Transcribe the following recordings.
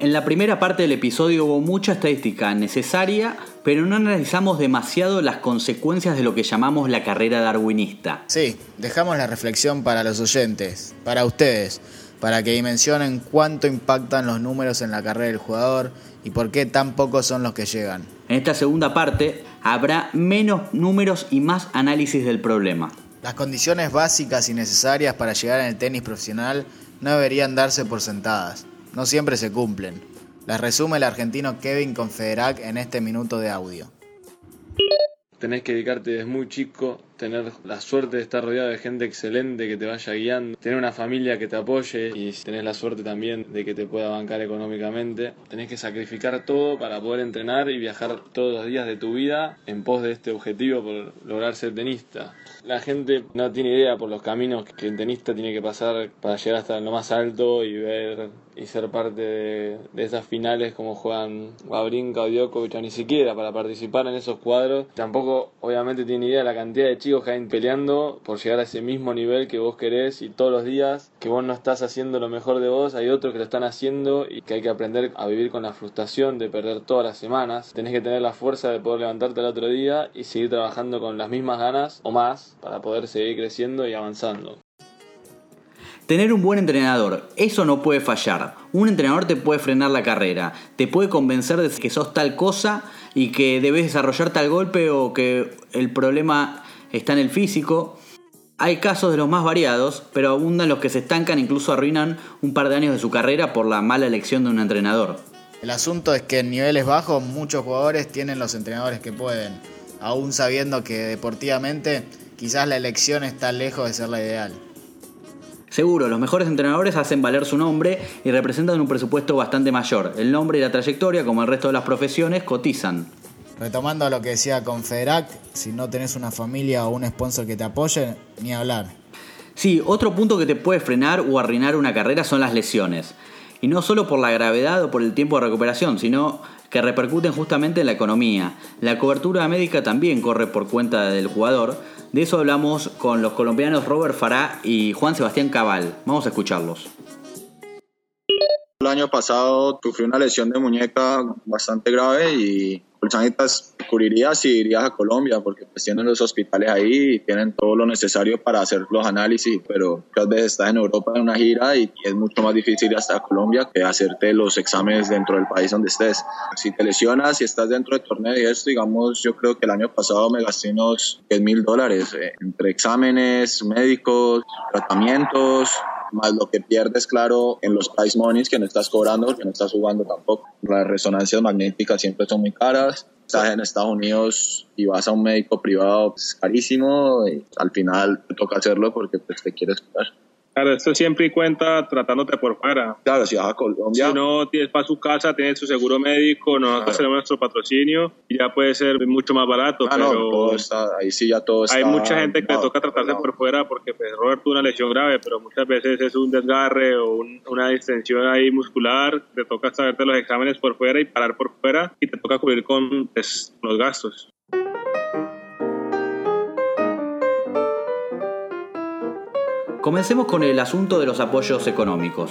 En la primera parte del episodio hubo mucha estadística necesaria, pero no analizamos demasiado las consecuencias de lo que llamamos la carrera darwinista. Sí, dejamos la reflexión para los oyentes, para ustedes, para que dimensionen cuánto impactan los números en la carrera del jugador y por qué tan pocos son los que llegan. En esta segunda parte habrá menos números y más análisis del problema. Las condiciones básicas y necesarias para llegar en el tenis profesional no deberían darse por sentadas no siempre se cumplen. Las resume el argentino Kevin Confederac en este minuto de audio. Tenés que dedicarte desde muy chico tener la suerte de estar rodeado de gente excelente que te vaya guiando, tener una familia que te apoye y tener la suerte también de que te pueda bancar económicamente. Tenés que sacrificar todo para poder entrenar y viajar todos los días de tu vida en pos de este objetivo por lograr ser tenista. La gente no tiene idea por los caminos que el tenista tiene que pasar para llegar hasta lo más alto y ver y ser parte de, esas finales como juegan Wawrinka o Djokovic ni siquiera para participar en esos cuadros. Tampoco obviamente tiene idea de la cantidad de chicos que hay peleando por llegar a ese mismo nivel que vos querés y todos los días que vos no estás haciendo lo mejor de vos, hay otros que lo están haciendo y que hay que aprender a vivir con la frustración de perder todas las semanas. Tenés que tener la fuerza de poder levantarte el otro día y seguir trabajando con las mismas ganas o más para poder seguir creciendo y avanzando. Tener un buen entrenador, eso no puede fallar. Un entrenador te puede frenar la carrera, te puede convencer de que sos tal cosa y que debes desarrollar tal golpe o que el problema está en el físico. Hay casos de los más variados, pero abundan los que se estancan e incluso arruinan un par de años de su carrera por la mala elección de un entrenador. El asunto es que en niveles bajos muchos jugadores tienen los entrenadores que pueden, aún sabiendo que deportivamente quizás la elección está lejos de ser la ideal. Seguro, los mejores entrenadores hacen valer su nombre y representan un presupuesto bastante mayor. El nombre y la trayectoria, como el resto de las profesiones, cotizan. Retomando lo que decía Confederac, si no tenés una familia o un sponsor que te apoye, ni hablar. Sí, otro punto que te puede frenar o arruinar una carrera son las lesiones. Y no solo por la gravedad o por el tiempo de recuperación, sino que repercuten justamente en la economía. La cobertura médica también corre por cuenta del jugador. De eso hablamos con los colombianos Robert Fará y Juan Sebastián Cabal. Vamos a escucharlos. Año pasado sufrí una lesión de muñeca bastante grave y Pulsanitas cubriría si irías a Colombia, porque pues tienen los hospitales ahí y tienen todo lo necesario para hacer los análisis, pero muchas veces estás en Europa en una gira y es mucho más difícil ir hasta Colombia que hacerte los exámenes dentro del país donde estés. Si te lesionas y estás dentro del torneo y esto, digamos, yo creo que el año pasado me gasté unos 10 mil dólares eh, entre exámenes, médicos, tratamientos, más lo que pierdes, claro, en los price monies que no estás cobrando, que no estás jugando tampoco. Las resonancias magnéticas siempre son muy caras. Estás en Estados Unidos y vas a un médico privado, es carísimo y al final te toca hacerlo porque pues, te quieres cuidar. Claro, esto siempre y cuenta tratándote por fuera. Claro, si vas a Colombia. Si no tienes para su casa, tienes su seguro médico, nosotros tenemos nuestro patrocinio y ya puede ser mucho más barato. Ah, pero ahí sí ya todo está. Hay mucha gente que le toca tratarse por fuera porque pues, Robert tuvo una lesión grave, pero muchas veces es un desgarre o una distensión ahí muscular. Te toca saberte los exámenes por fuera y parar por fuera y te toca cubrir con pues, los gastos. Comencemos con el asunto de los apoyos económicos,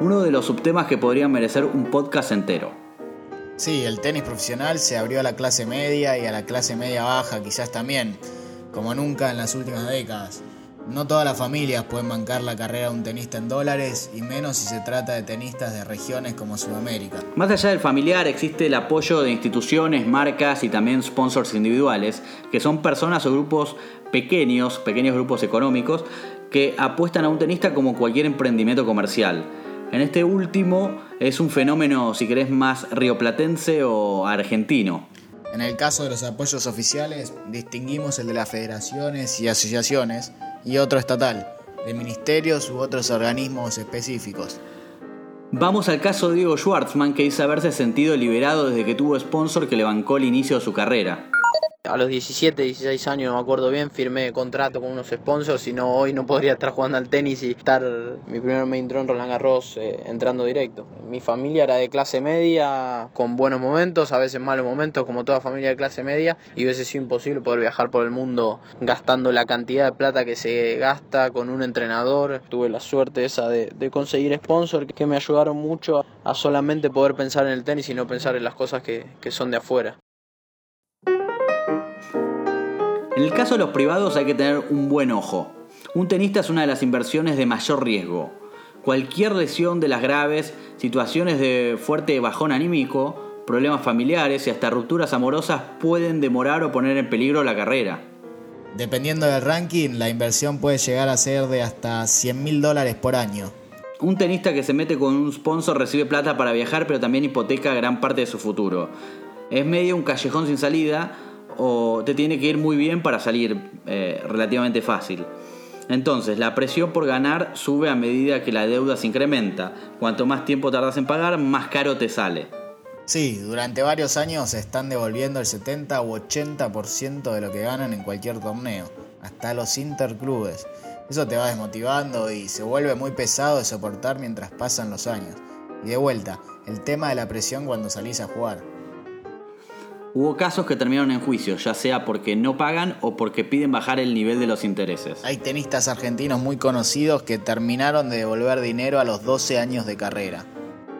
uno de los subtemas que podrían merecer un podcast entero. Sí, el tenis profesional se abrió a la clase media y a la clase media baja quizás también, como nunca en las últimas décadas. No todas las familias pueden bancar la carrera de un tenista en dólares y menos si se trata de tenistas de regiones como Sudamérica. Más allá del familiar existe el apoyo de instituciones, marcas y también sponsors individuales, que son personas o grupos pequeños, pequeños grupos económicos, que apuestan a un tenista como cualquier emprendimiento comercial. En este último es un fenómeno, si querés, más rioplatense o argentino. En el caso de los apoyos oficiales, distinguimos el de las federaciones y asociaciones y otro estatal, de ministerios u otros organismos específicos. Vamos al caso de Diego Schwartzman, que dice haberse sentido liberado desde que tuvo sponsor que le bancó el inicio de su carrera. A los 17, 16 años, no me acuerdo bien, firmé contrato con unos sponsors, si no hoy no podría estar jugando al tenis y estar mi primer main en Roland Garros eh, entrando directo. Mi familia era de clase media, con buenos momentos, a veces malos momentos, como toda familia de clase media, y veces sido imposible poder viajar por el mundo gastando la cantidad de plata que se gasta con un entrenador. Tuve la suerte esa de, conseguir sponsors que me ayudaron mucho a solamente poder pensar en el tenis y no pensar en las cosas que, que son de afuera. En el caso de los privados hay que tener un buen ojo. Un tenista es una de las inversiones de mayor riesgo. Cualquier lesión de las graves, situaciones de fuerte bajón anímico, problemas familiares y hasta rupturas amorosas pueden demorar o poner en peligro la carrera. Dependiendo del ranking, la inversión puede llegar a ser de hasta 100 mil dólares por año. Un tenista que se mete con un sponsor recibe plata para viajar, pero también hipoteca gran parte de su futuro. Es medio un callejón sin salida, o te tiene que ir muy bien para salir eh, relativamente fácil. Entonces, la presión por ganar sube a medida que la deuda se incrementa. Cuanto más tiempo tardas en pagar, más caro te sale. Sí, durante varios años se están devolviendo el 70 u 80% de lo que ganan en cualquier torneo, hasta los interclubes. Eso te va desmotivando y se vuelve muy pesado de soportar mientras pasan los años. Y de vuelta, el tema de la presión cuando salís a jugar. Hubo casos que terminaron en juicio, ya sea porque no pagan o porque piden bajar el nivel de los intereses. Hay tenistas argentinos muy conocidos que terminaron de devolver dinero a los 12 años de carrera.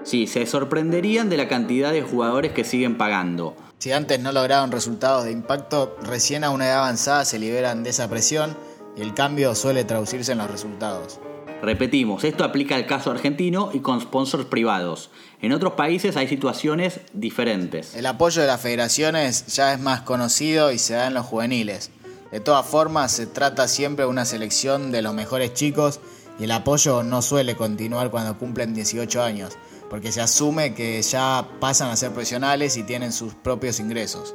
Sí, se sorprenderían de la cantidad de jugadores que siguen pagando. Si antes no lograron resultados de impacto, recién a una edad avanzada se liberan de esa presión y el cambio suele traducirse en los resultados. Repetimos, esto aplica al caso argentino y con sponsors privados. En otros países hay situaciones diferentes. El apoyo de las federaciones ya es más conocido y se da en los juveniles. De todas formas, se trata siempre de una selección de los mejores chicos y el apoyo no suele continuar cuando cumplen 18 años, porque se asume que ya pasan a ser profesionales y tienen sus propios ingresos.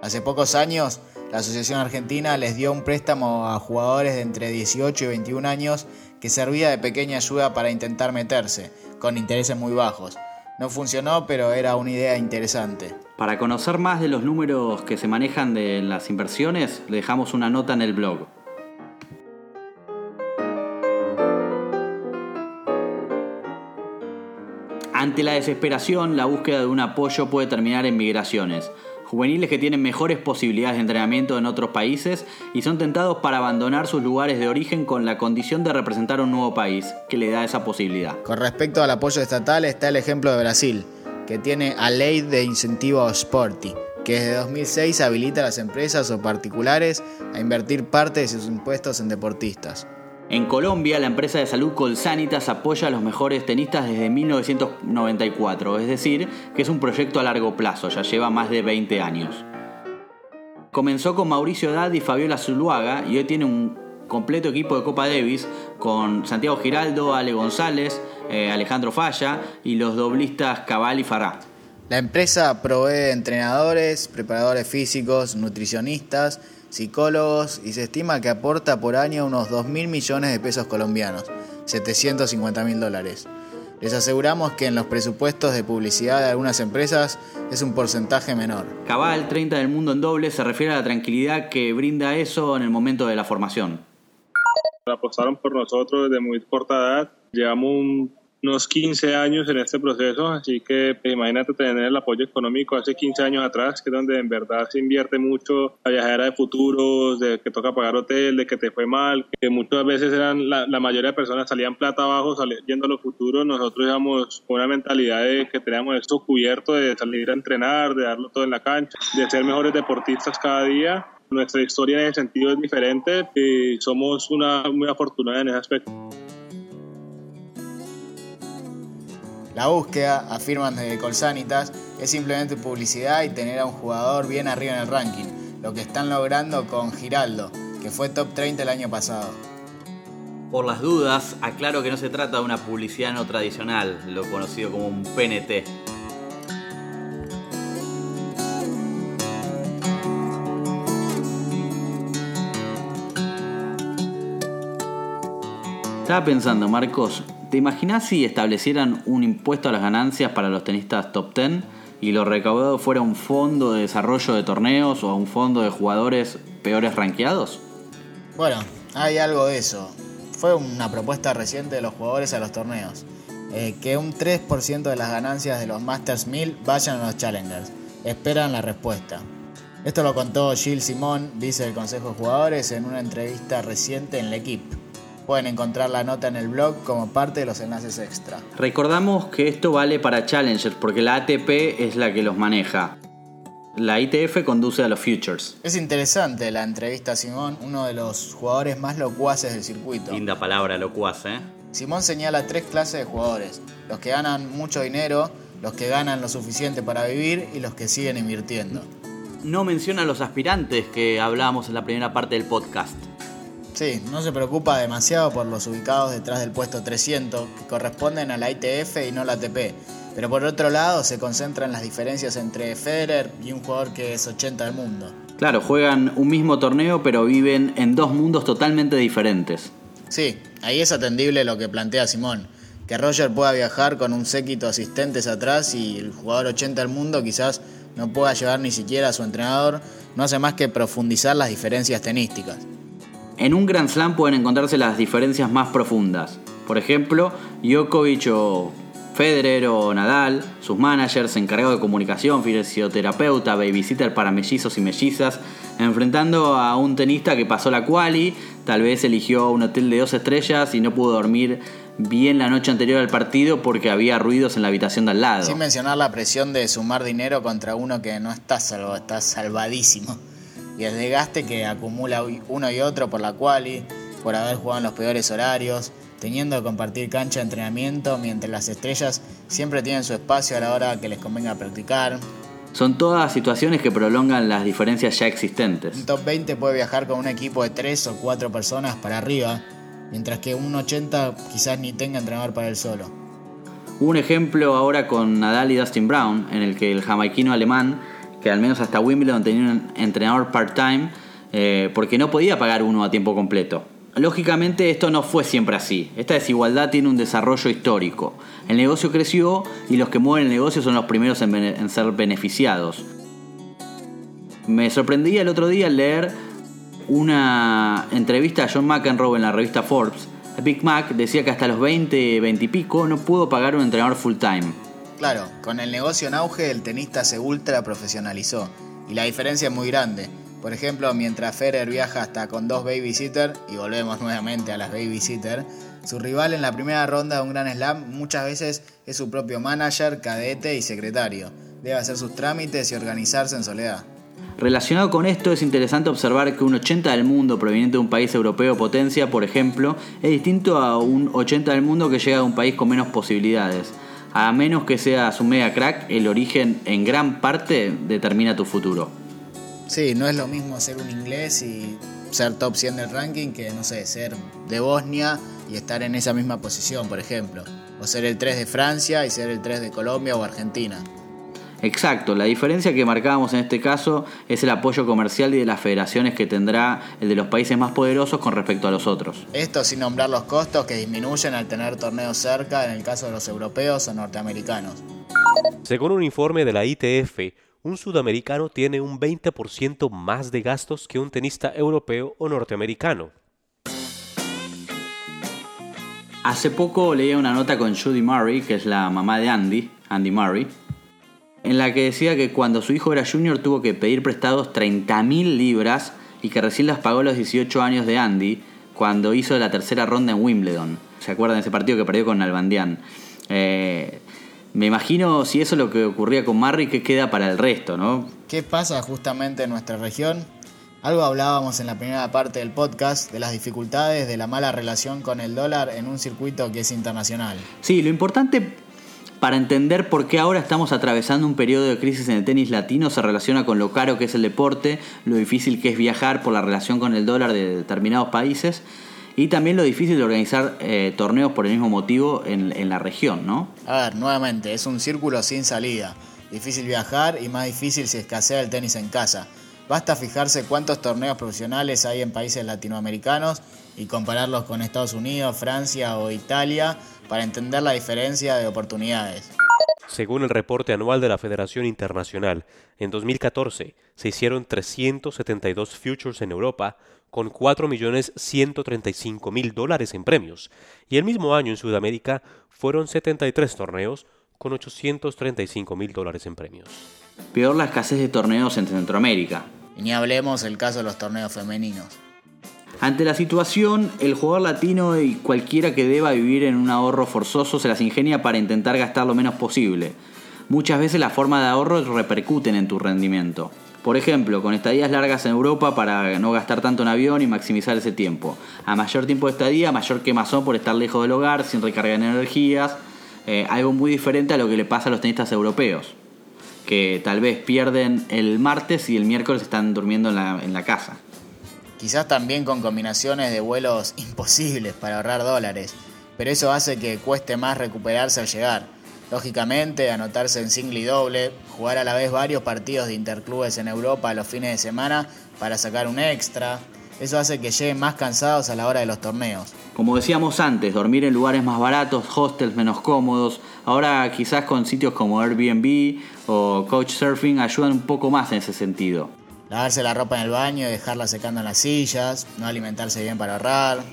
Hace pocos años, la Asociación Argentina les dio un préstamo a jugadores de entre 18 y 21 años que servía de pequeña ayuda para intentar meterse, con intereses muy bajos. No funcionó, pero era una idea interesante. Para conocer más de los números que se manejan de las inversiones, le dejamos una nota en el blog. Ante la desesperación, la búsqueda de un apoyo puede terminar en migraciones juveniles que tienen mejores posibilidades de entrenamiento en otros países y son tentados para abandonar sus lugares de origen con la condición de representar un nuevo país que le da esa posibilidad. Con respecto al apoyo estatal está el ejemplo de Brasil, que tiene a Ley de Incentivo a Sporti, que desde 2006 habilita a las empresas o particulares a invertir parte de sus impuestos en deportistas. En Colombia, la empresa de salud Colsanitas apoya a los mejores tenistas desde 1994, es decir, que es un proyecto a largo plazo, ya lleva más de 20 años. Comenzó con Mauricio Dad y Fabiola Zuluaga y hoy tiene un completo equipo de Copa Davis con Santiago Giraldo, Ale González, eh, Alejandro Falla y los doblistas Cabal y Fará. La empresa provee entrenadores, preparadores físicos, nutricionistas, psicólogos y se estima que aporta por año unos 2 mil millones de pesos colombianos, 750 mil dólares. Les aseguramos que en los presupuestos de publicidad de algunas empresas es un porcentaje menor. Cabal 30 del mundo en doble se refiere a la tranquilidad que brinda eso en el momento de la formación. Apostaron por nosotros desde muy corta edad. Llevamos un unos 15 años en este proceso, así que pues, imagínate tener el apoyo económico hace 15 años atrás, que es donde en verdad se invierte mucho la viajera de futuros, de que toca pagar hotel, de que te fue mal, que muchas veces eran la, mayoría de personas salían plata abajo yendo a los futuros, nosotros íbamos con una mentalidad de que teníamos esto cubierto, de salir a entrenar, de darlo todo en la cancha, de ser mejores deportistas cada día. Nuestra historia en ese sentido es diferente y somos una muy afortunada en ese aspecto. La búsqueda, afirman desde Colsanitas, es simplemente publicidad y tener a un jugador bien arriba en el ranking, lo que están logrando con Giraldo, que fue top 30 el año pasado. Por las dudas, aclaro que no se trata de una publicidad no tradicional, lo conocido como un PNT. Estaba pensando, Marcos, ¿Te imaginas si establecieran un impuesto a las ganancias para los tenistas top 10 y lo recaudado fuera un fondo de desarrollo de torneos o un fondo de jugadores peores rankeados? Bueno, hay algo de eso. Fue una propuesta reciente de los jugadores a los torneos. Eh, que un 3% de las ganancias de los Masters 1000 vayan a los Challengers. Esperan la respuesta. Esto lo contó Gilles Simón, vice del Consejo de Jugadores, en una entrevista reciente en L'Equipe. Pueden encontrar la nota en el blog como parte de los enlaces extra. Recordamos que esto vale para Challengers porque la ATP es la que los maneja. La ITF conduce a los Futures. Es interesante la entrevista a Simón, uno de los jugadores más locuaces del circuito. Linda palabra, locuaz, ¿eh? Simón señala tres clases de jugadores. Los que ganan mucho dinero, los que ganan lo suficiente para vivir y los que siguen invirtiendo. No menciona a los aspirantes que hablábamos en la primera parte del podcast. Sí, no se preocupa demasiado por los ubicados detrás del puesto 300, que corresponden a la ITF y no la ATP. Pero por otro lado se concentra en las diferencias entre Federer y un jugador que es 80 del mundo. Claro, juegan un mismo torneo pero viven en dos mundos totalmente diferentes. Sí, ahí es atendible lo que plantea Simón, que Roger pueda viajar con un séquito de asistentes atrás y el jugador 80 del mundo quizás no pueda llevar ni siquiera a su entrenador, no hace más que profundizar las diferencias tenísticas. En un Grand Slam pueden encontrarse las diferencias más profundas. Por ejemplo, Djokovic o Federer o Nadal, sus managers, encargados de comunicación, fisioterapeuta, babysitter para mellizos y mellizas, enfrentando a un tenista que pasó la quali, tal vez eligió un hotel de dos estrellas y no pudo dormir bien la noche anterior al partido porque había ruidos en la habitación de al lado. Sin mencionar la presión de sumar dinero contra uno que no está salvo, está salvadísimo y el desgaste que acumula uno y otro por la quali, por haber jugado en los peores horarios, teniendo que compartir cancha de entrenamiento mientras las estrellas siempre tienen su espacio a la hora que les convenga practicar. Son todas situaciones que prolongan las diferencias ya existentes. Un top 20 puede viajar con un equipo de 3 o 4 personas para arriba, mientras que un 80 quizás ni tenga entrenador para él solo. Un ejemplo ahora con Nadal y Dustin Brown, en el que el jamaiquino alemán que al menos hasta Wimbledon tenía un entrenador part-time eh, porque no podía pagar uno a tiempo completo. Lógicamente esto no fue siempre así. Esta desigualdad tiene un desarrollo histórico. El negocio creció y los que mueven el negocio son los primeros en, ser beneficiados. Me sorprendía el otro día leer una entrevista a John McEnroe en la revista Forbes. Big Mac decía que hasta los 20, 20 y pico no pudo pagar un entrenador full time. Claro, con el negocio en auge el tenista se ultra profesionalizó y la diferencia es muy grande. Por ejemplo, mientras Federer viaja hasta con dos babysitter, y volvemos nuevamente a las babysitter, su rival en la primera ronda de un gran slam muchas veces es su propio manager, cadete y secretario. Debe hacer sus trámites y organizarse en soledad. Relacionado con esto es interesante observar que un 80 del mundo proveniente de un país europeo potencia, por ejemplo, es distinto a un 80 del mundo que llega de un país con menos posibilidades. A menos que seas un mega crack, el origen en gran parte determina tu futuro. Sí, no es lo mismo ser un inglés y ser top 100 del ranking que, no sé, ser de Bosnia y estar en esa misma posición, por ejemplo. O ser el 3 de Francia y ser el 3 de Colombia o Argentina. Exacto, la diferencia que marcábamos en este caso es el apoyo comercial y de las federaciones que tendrá el de los países más poderosos con respecto a los otros. Esto sin nombrar los costos que disminuyen al tener torneos cerca en el caso de los europeos o norteamericanos. Según un informe de la ITF, un sudamericano tiene un 20% más de gastos que un tenista europeo o norteamericano. Hace poco leía una nota con Judy Murray, que es la mamá de Andy, Andy Murray, en la que decía que cuando su hijo era junior tuvo que pedir prestados 30.000 libras y que recién las pagó a los 18 años de Andy cuando hizo la tercera ronda en Wimbledon. ¿Se acuerdan de ese partido que perdió con Albandián? Eh, me imagino si eso es lo que ocurría con Murray, ¿qué queda para el resto, no? ¿Qué pasa justamente en nuestra región? Algo hablábamos en la primera parte del podcast de las dificultades de la mala relación con el dólar en un circuito que es internacional. Sí, lo importante para entender por qué ahora estamos atravesando un periodo de crisis en el tenis latino se relaciona con lo caro que es el deporte, lo difícil que es viajar por la relación con el dólar de determinados países y también lo difícil de organizar eh, torneos por el mismo motivo en, en la región, ¿no? A ver, nuevamente, es un círculo sin salida. Difícil viajar y más difícil si escasea el tenis en casa. Basta fijarse cuántos torneos profesionales hay en países latinoamericanos y compararlos con Estados Unidos, Francia o Italia para entender la diferencia de oportunidades. Según el reporte anual de la Federación Internacional, en 2014 se hicieron 372 futures en Europa con 4.135.000 dólares en premios, y el mismo año en Sudamérica fueron 73 torneos con 835.000 dólares en premios. Peor la escasez de torneos en Centroamérica. Y ni hablemos el caso de los torneos femeninos. Ante la situación, el jugador latino y cualquiera que deba vivir en un ahorro forzoso se las ingenia para intentar gastar lo menos posible. Muchas veces las formas de ahorro repercuten en tu rendimiento. Por ejemplo, con estadías largas en Europa para no gastar tanto en avión y maximizar ese tiempo. A mayor tiempo de estadía, mayor quemazón por estar lejos del hogar, sin recargar energías. Eh, algo muy diferente a lo que le pasa a los tenistas europeos, que tal vez pierden el martes y el miércoles están durmiendo en la, en la casa. Quizás también con combinaciones de vuelos imposibles para ahorrar dólares, pero eso hace que cueste más recuperarse al llegar. Lógicamente, anotarse en single y doble, jugar a la vez varios partidos de interclubes en Europa a los fines de semana para sacar un extra, eso hace que lleguen más cansados a la hora de los torneos. Como decíamos antes, dormir en lugares más baratos, hostels menos cómodos, ahora quizás con sitios como Airbnb o Couchsurfing ayudan un poco más en ese sentido. Lavarse la ropa en el baño y dejarla secando en las sillas, no alimentarse bien para ahorrar.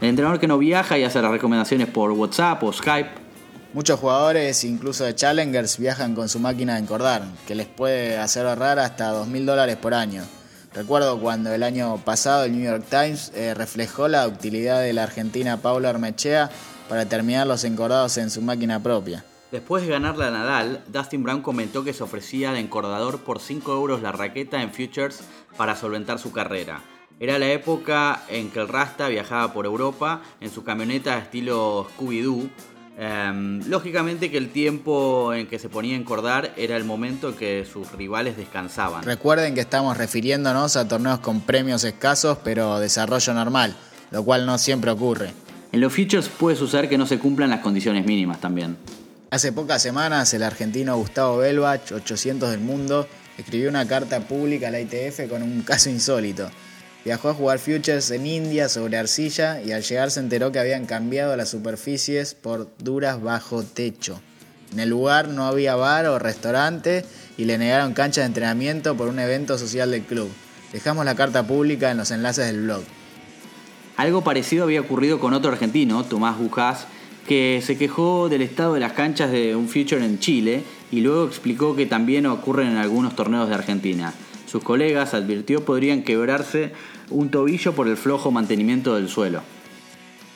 El entrenador que no viaja y hace las recomendaciones por WhatsApp o Skype. Muchos jugadores, incluso de Challengers, viajan con su máquina de encordar, que les puede hacer ahorrar hasta 2.000 dólares por año. Recuerdo cuando el año pasado el New York Times eh, reflejó la utilidad de la argentina Paula Ormechea para terminar los encordados en su máquina propia. Después de ganarle a Nadal, Dustin Brown comentó que se ofrecía al encordador por 5 euros la raqueta en Futures para solventar su carrera. Era la época en que el Rasta viajaba por Europa en su camioneta estilo Scooby-Doo. Em, lógicamente que el tiempo en que se ponía a encordar era el momento en que sus rivales descansaban. Recuerden que estamos refiriéndonos a torneos con premios escasos pero desarrollo normal, lo cual no siempre ocurre. En los Futures puede suceder que no se cumplan las condiciones mínimas también. Hace pocas semanas el argentino Gustavo Belbach, 800 del mundo, escribió una carta pública a la ITF con un caso insólito. Viajó a jugar Futures en India sobre arcilla y al llegar se enteró que habían cambiado las superficies por duras bajo techo. En el lugar no había bar o restaurante y le negaron cancha de entrenamiento por un evento social del club. Dejamos la carta pública en los enlaces del blog. Algo parecido había ocurrido con otro argentino, Tomás Bucás, que se quejó del estado de las canchas de un Future en Chile y luego explicó que también ocurren en algunos torneos de Argentina. Sus colegas advirtió podrían quebrarse un tobillo por el flojo mantenimiento del suelo.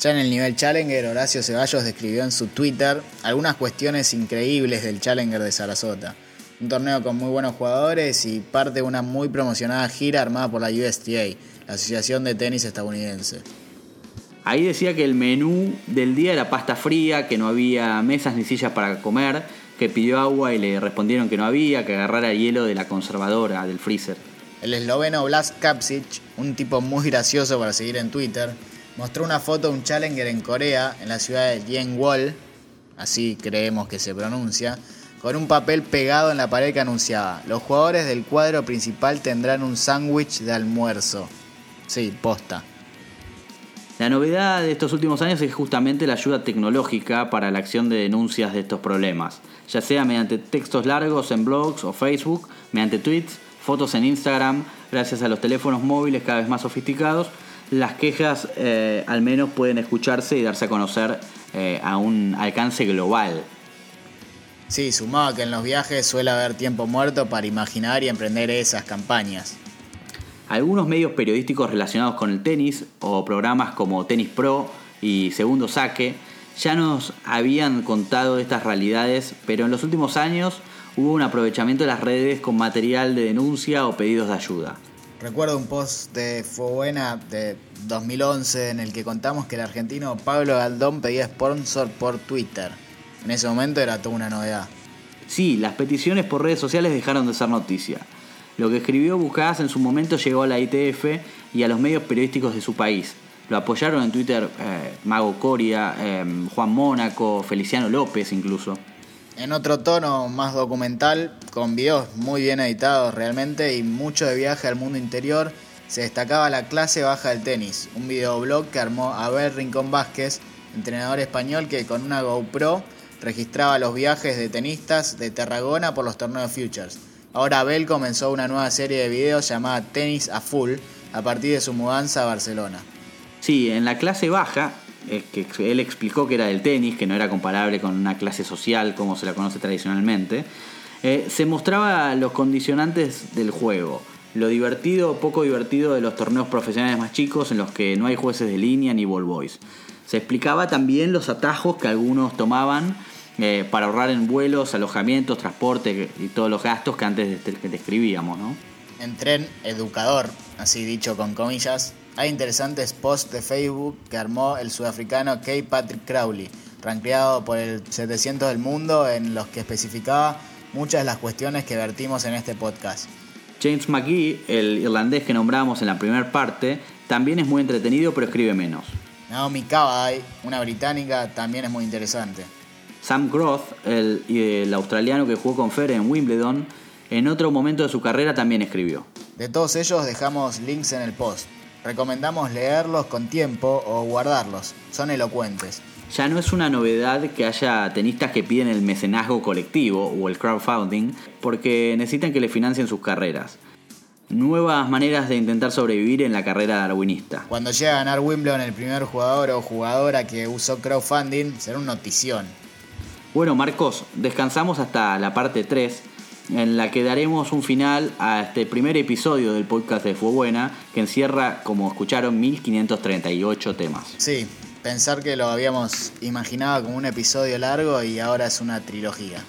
Ya en el nivel Challenger, Horacio Ceballos describió en su Twitter algunas cuestiones increíbles del Challenger de Sarasota. Un torneo con muy buenos jugadores y parte de una muy promocionada gira armada por la USTA, la Asociación de Tenis Estadounidense. Ahí decía que el menú del día era pasta fría, que no había mesas ni sillas para comer, que pidió agua y le respondieron que no había, que agarrara hielo de la conservadora, del freezer. El esloveno Blas Kapsic, un tipo muy gracioso para seguir en Twitter, mostró una foto de un Challenger en Corea, en la ciudad de Yeonwol, así creemos que se pronuncia, con un papel pegado en la pared que anunciaba, los jugadores del cuadro principal tendrán un sándwich de almuerzo. Sí, posta. La novedad de estos últimos años es justamente la ayuda tecnológica para la acción de denuncias de estos problemas, ya sea mediante textos largos en blogs o Facebook, mediante tweets, fotos en Instagram, gracias a los teléfonos móviles cada vez más sofisticados, las quejas eh, al menos pueden escucharse y darse a conocer eh, a un alcance global. Sí, sumado que en los viajes suele haber tiempo muerto para imaginar y emprender esas campañas. Algunos medios periodísticos relacionados con el tenis o programas como Tenis Pro y Segundo Saque ya nos habían contado estas realidades, pero en los últimos años hubo un aprovechamiento de las redes con material de denuncia o pedidos de ayuda. Recuerdo un post de Fubuena de 2011 en el que contamos que el argentino Pablo Galdón pedía sponsor por Twitter. En ese momento era toda una novedad. Sí, las peticiones por redes sociales dejaron de ser noticia. Lo que escribió Bucás en su momento llegó a la ITF y a los medios periodísticos de su país. Lo apoyaron en Twitter eh, Mago Coria, eh, Juan Mónaco, Feliciano López incluso. En otro tono más documental, con videos muy bien editados realmente y mucho de viaje al mundo interior, se destacaba la clase baja del tenis, un videoblog que armó Abel Rincón Vázquez, entrenador español que con una GoPro registraba los viajes de tenistas de Tarragona por los torneos Futures. Ahora Abel comenzó una nueva serie de videos llamada Tenis a Full a partir de su mudanza a Barcelona. Sí, en la clase baja, eh, que él explicó que era del tenis, que no era comparable con una clase social como se la conoce tradicionalmente, eh, se mostraba los condicionantes del juego, lo divertido o poco divertido de los torneos profesionales más chicos en los que no hay jueces de línea ni ball boys. Se explicaba también los atajos que algunos tomaban eh, para ahorrar en vuelos, alojamientos, transporte y todos los gastos que antes describíamos, ¿no? En Tren Educador, así dicho con comillas, hay interesantes posts de Facebook que armó el sudafricano K. Patrick Crowley, rankeado por el 700 del mundo, en los que especificaba muchas de las cuestiones que vertimos en este podcast. James McGee, el irlandés que nombramos en la primera parte, también es muy entretenido pero escribe menos. Naomi Cavai, una británica, también es muy interesante. Sam Groth, el, el australiano que jugó con Fer en Wimbledon, en otro momento de su carrera también escribió. De todos ellos dejamos links en el post. Recomendamos leerlos con tiempo o guardarlos. Son elocuentes. Ya no es una novedad que haya tenistas que piden el mecenazgo colectivo o el crowdfunding porque necesitan que le financien sus carreras. Nuevas maneras de intentar sobrevivir en la carrera darwinista. Cuando llegue a ganar Wimbledon el primer jugador o jugadora que usó crowdfunding, será una notición. Bueno, Marcos, descansamos hasta la parte 3 en la que daremos un final a este primer episodio del podcast de Fue Buena, que encierra, como escucharon, 1538 temas. Sí, pensar que lo habíamos imaginado como un episodio largo y ahora es una trilogía.